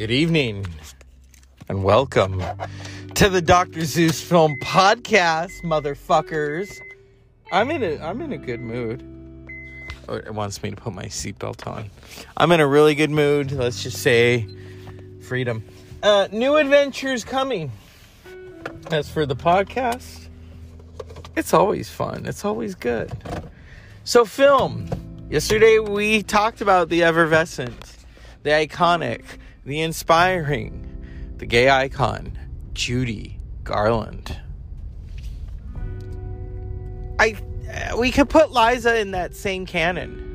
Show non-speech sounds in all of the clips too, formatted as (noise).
Good evening and welcome to the Dr. Zeus Film Podcast, motherfuckers. I'm in a I'm in a good mood. Oh, it wants me to put my seatbelt on. I'm in a really good mood. Let's just say freedom. Uh, new adventures coming. As for the podcast, it's always fun. It's always good. So, film. Yesterday we talked about the effervescent, the iconic, the inspiring, the gay icon, Judy Garland. I uh, we could put Liza in that same canon.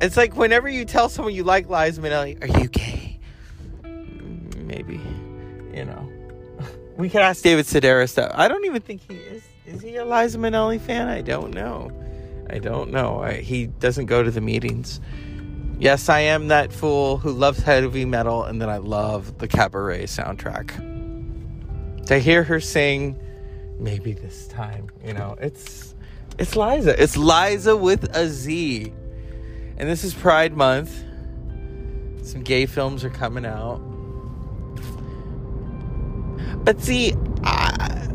It's like whenever you tell someone you like Liza Minnelli, are you gay? Maybe, you know. (laughs) We could ask David Sedaris that. I don't even think he is. Is he a Liza Minnelli fan? I don't know. I don't know. I, he doesn't go to the meetings. Yes, I am that fool who loves heavy metal and then I love the cabaret soundtrack. To hear her sing, maybe this time, you know, it's it's Liza. It's Liza with a Z. And this is Pride Month. Some gay films are coming out. But see, I,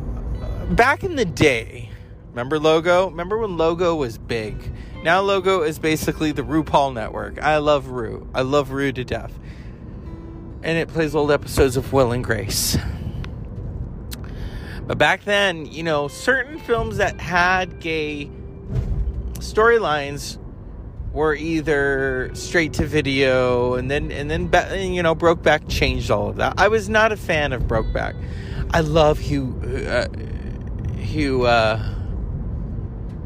back in the day, remember Logo? Remember when Logo was big? Now Logo is basically the RuPaul network. I love Ru. I love Ru to death. And it plays old episodes of Will and Grace. But back then, you know, certain films that had gay storylines were either straight to video and then and then you know Brokeback changed all of that. I was not a fan of Brokeback. I love Hugh uh, Hugh uh,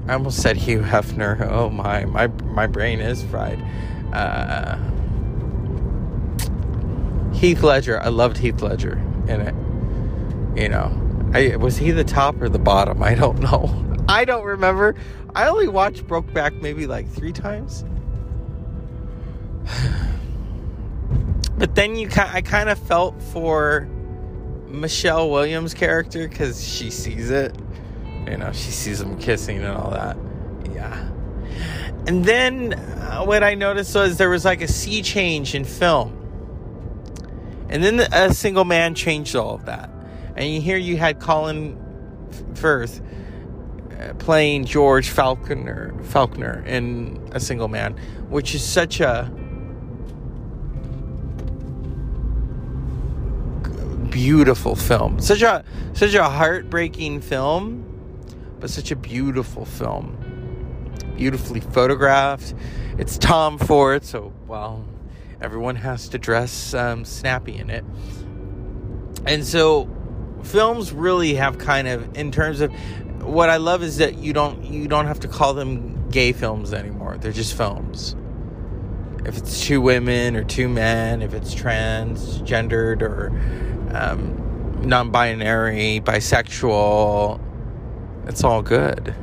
I almost said Hugh Hefner. (laughs) Oh my, my my brain is fried. Uh, Heath Ledger. I loved Heath Ledger in it. You know, I was he the top or the bottom? I don't know. (laughs) I don't remember. I only watched Brokeback maybe like three times. (sighs) but then you, I kind of felt for Michelle Williams' character because she sees it you know, she sees them kissing and all that. Yeah. And then uh, what I noticed was there was like a sea change in film. And then a single man changed all of that. And here you had Colin Firth uh, playing George Falconer, Falconer in A Single Man, which is such a beautiful film. Such a such a heartbreaking film but such a beautiful film. Beautifully photographed. It's Tom Ford, so, well, everyone has to dress um, snappy in it. And so, films really have kind of, in terms of, what I love is that you don't you don't have to call them gay films anymore. They're just films. If it's two women or two men, if it's transgendered or um, non-binary, bisexual, it's all good.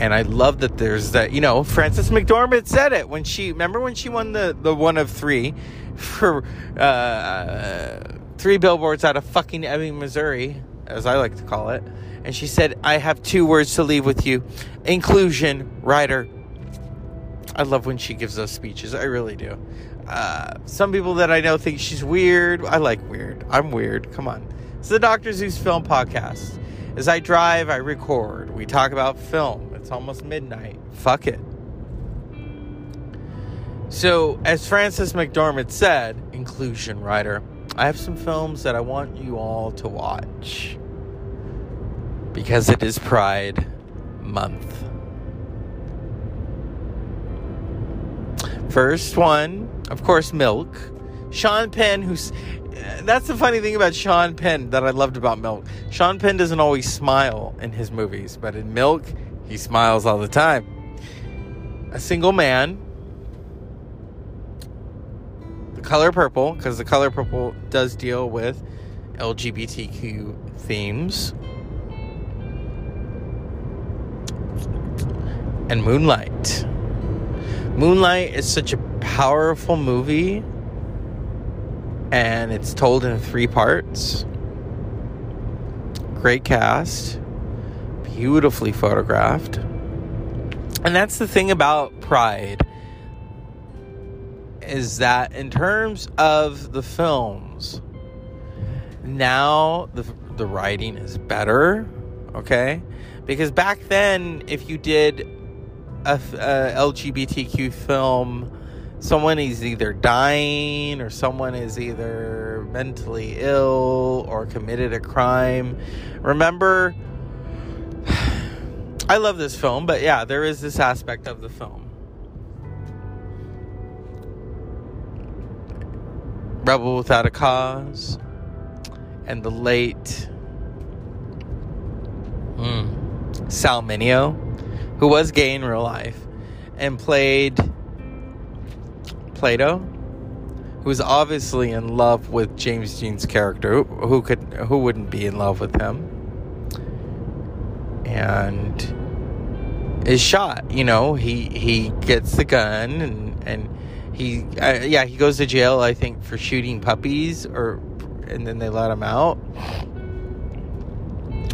And I love that there's that, you know, Frances McDormand said it when she, remember when she won the, the one of three for uh, three billboards out of fucking Ebbing, Missouri, as I like to call it. And she said, I have two words to leave with you inclusion, rider. I love when she gives those speeches. I really do. Uh, some people that I know think she's weird. I like weird. I'm weird. Come on. It's the Dr. Zeus Film Podcast. As I drive, I record. We talk about film. It's almost midnight. Fuck it. So, as Frances McDormand said, inclusion rider, I have some films that I want you all to watch because it is Pride Month. First one, of course, Milk. Sean Penn, who's that's the funny thing about Sean Penn that I loved about Milk. Sean Penn doesn't always smile in his movies, but in Milk, he smiles all the time. A single man. The color purple, because the color purple does deal with LGBTQ themes. And Moonlight. Moonlight is such a powerful movie and it's told in three parts. Great cast, beautifully photographed. And that's the thing about Pride. is that in terms of the films, now the the writing is better, okay? Because back then, if you did a, a LGBTQ film, someone is either dying or someone is either mentally ill or committed a crime. Remember, (sighs) I love this film, but yeah, there is this aspect of the film. Rebel Without a Cause and the late mm, who was gay in real life and played Plato, who was obviously in love with James Dean's character. Who, could who wouldn't be in love with him? And is shot. You know, he he gets the gun and and he uh, yeah he goes to jail. I think for shooting puppies or and then they let him out.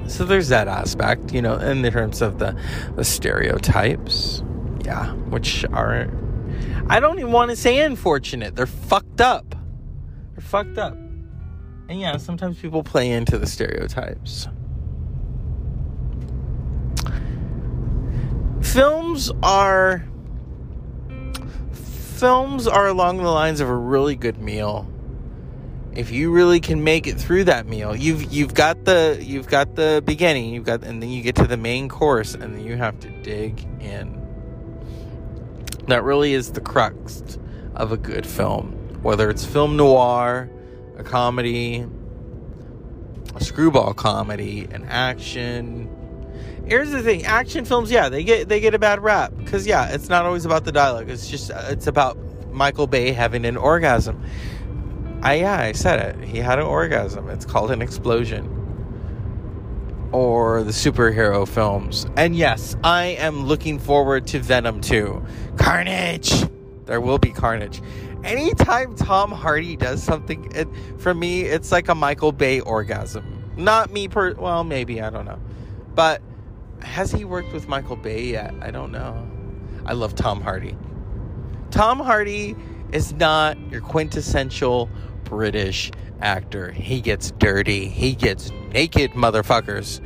So there's that aspect, you know, in terms of the the stereotypes, yeah, which are I don't even want to say unfortunate. They're fucked up. They're fucked up. And yeah, sometimes people play into the stereotypes. Films are films are along the lines of a really good meal if you really can make it through that meal you've you've got the you've got the beginning you've got and then you get to the main course and then you have to dig in that really is the crux of a good film whether it's film noir a comedy a screwball comedy an action here's the thing action films yeah they get they get a bad rap because yeah it's not always about the dialogue it's just it's about michael bay having an orgasm I yeah, I said it. He had an orgasm. It's called an explosion. Or the superhero films. And yes, I am looking forward to Venom 2. Carnage. There will be carnage. Anytime Tom Hardy does something, it, for me, it's like a Michael Bay orgasm. Not me per well, maybe, I don't know. But has he worked with Michael Bay yet? I don't know. I love Tom Hardy. Tom Hardy is not your quintessential British actor. He gets dirty. He gets naked, motherfuckers.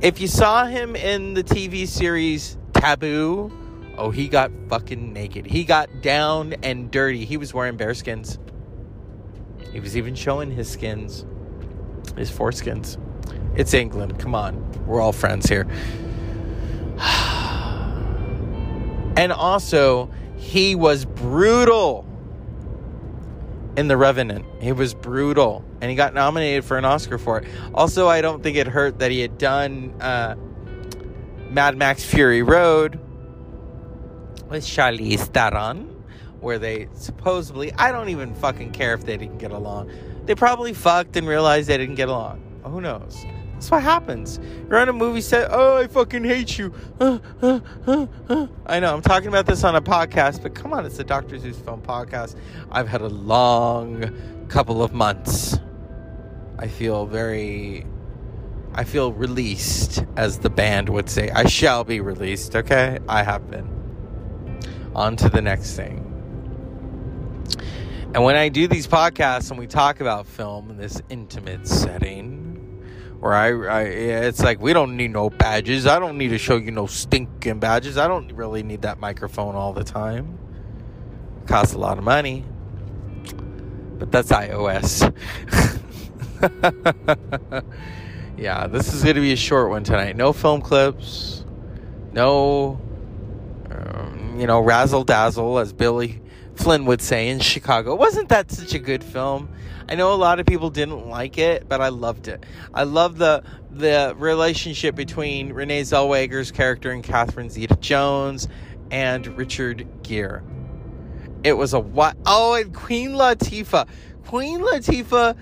If you saw him in the TV series Taboo, oh, he got fucking naked. He got down and dirty. He was wearing bearskins. He was even showing his skins, his foreskins. It's England. Come on. We're all friends here. (sighs) and also, he was brutal in The Revenant. He was brutal, and he got nominated for an Oscar for it. Also, I don't think it hurt that he had done uh, Mad Max Fury Road with Charlize Theron, where they supposedly, I don't even fucking care if they didn't get along. They probably fucked and realized they didn't get along. Who knows? That's what happens. You're on a movie set. Oh, I fucking hate you. I know. I'm talking about this on a podcast, but come on, it's the Doctor Zeus Film Podcast. I've had a long couple of months. I feel very. I feel released, as the band would say. I shall be released, okay? I have been. On to the next thing. And when I do these podcasts and we talk about film in this intimate setting, where I, I it's like we don't need no badges. I don't need to show you no stinking badges. I don't really need that microphone all the time. It costs a lot of money. But that's iOS. (laughs) yeah, this is going to be a short one tonight. No film clips. No um, you know, razzle dazzle as Billy Flynn would say in Chicago. Wasn't that such a good film? I know a lot of people didn't like it, but I loved it. I love the the relationship between Renee Zellweger's character and Catherine Zeta-Jones and Richard Gere. It was a what? Oh, and Queen Latifah. Queen Latifah.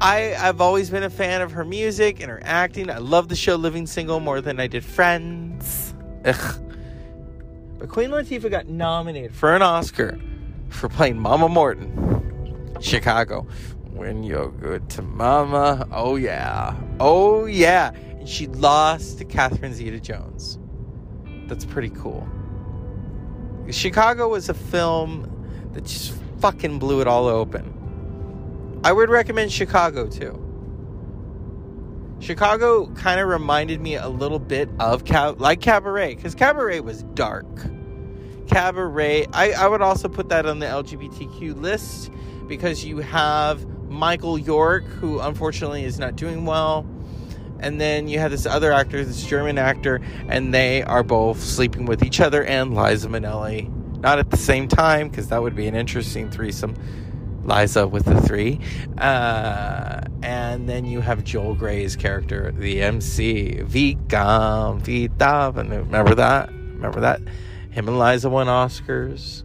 I I've always been a fan of her music and her acting. I love the show Living Single more than I did Friends. Ugh. But Queen Latifah got nominated for an Oscar for playing Mama Morton. Chicago. When you're good to mama. Oh, yeah. Oh, yeah. And she lost to Catherine Zeta Jones. That's pretty cool. Chicago was a film that just fucking blew it all open. I would recommend Chicago too. Chicago kind of reminded me a little bit of Cab- like Cabaret because Cabaret was dark. Cabaret, I, I would also put that on the LGBTQ list because you have Michael York, who unfortunately is not doing well. And then you have this other actor, this German actor, and they are both sleeping with each other and Liza Minnelli. Not at the same time, because that would be an interesting threesome. Liza with the three. Uh, and then you have Joel Grey's character, the MC. Vicam, Vita. Remember that? Remember that? Him and Liza won Oscars.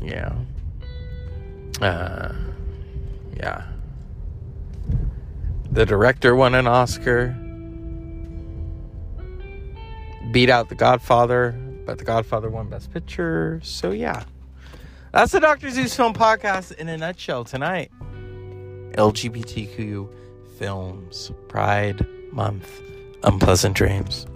Yeah. Uh, yeah. The director won an Oscar. Beat out The Godfather, but The Godfather won Best Picture. So, yeah. That's the Dr. Zeus Film Podcast in a nutshell tonight. LGBTQ films, Pride Month, Unpleasant Dreams.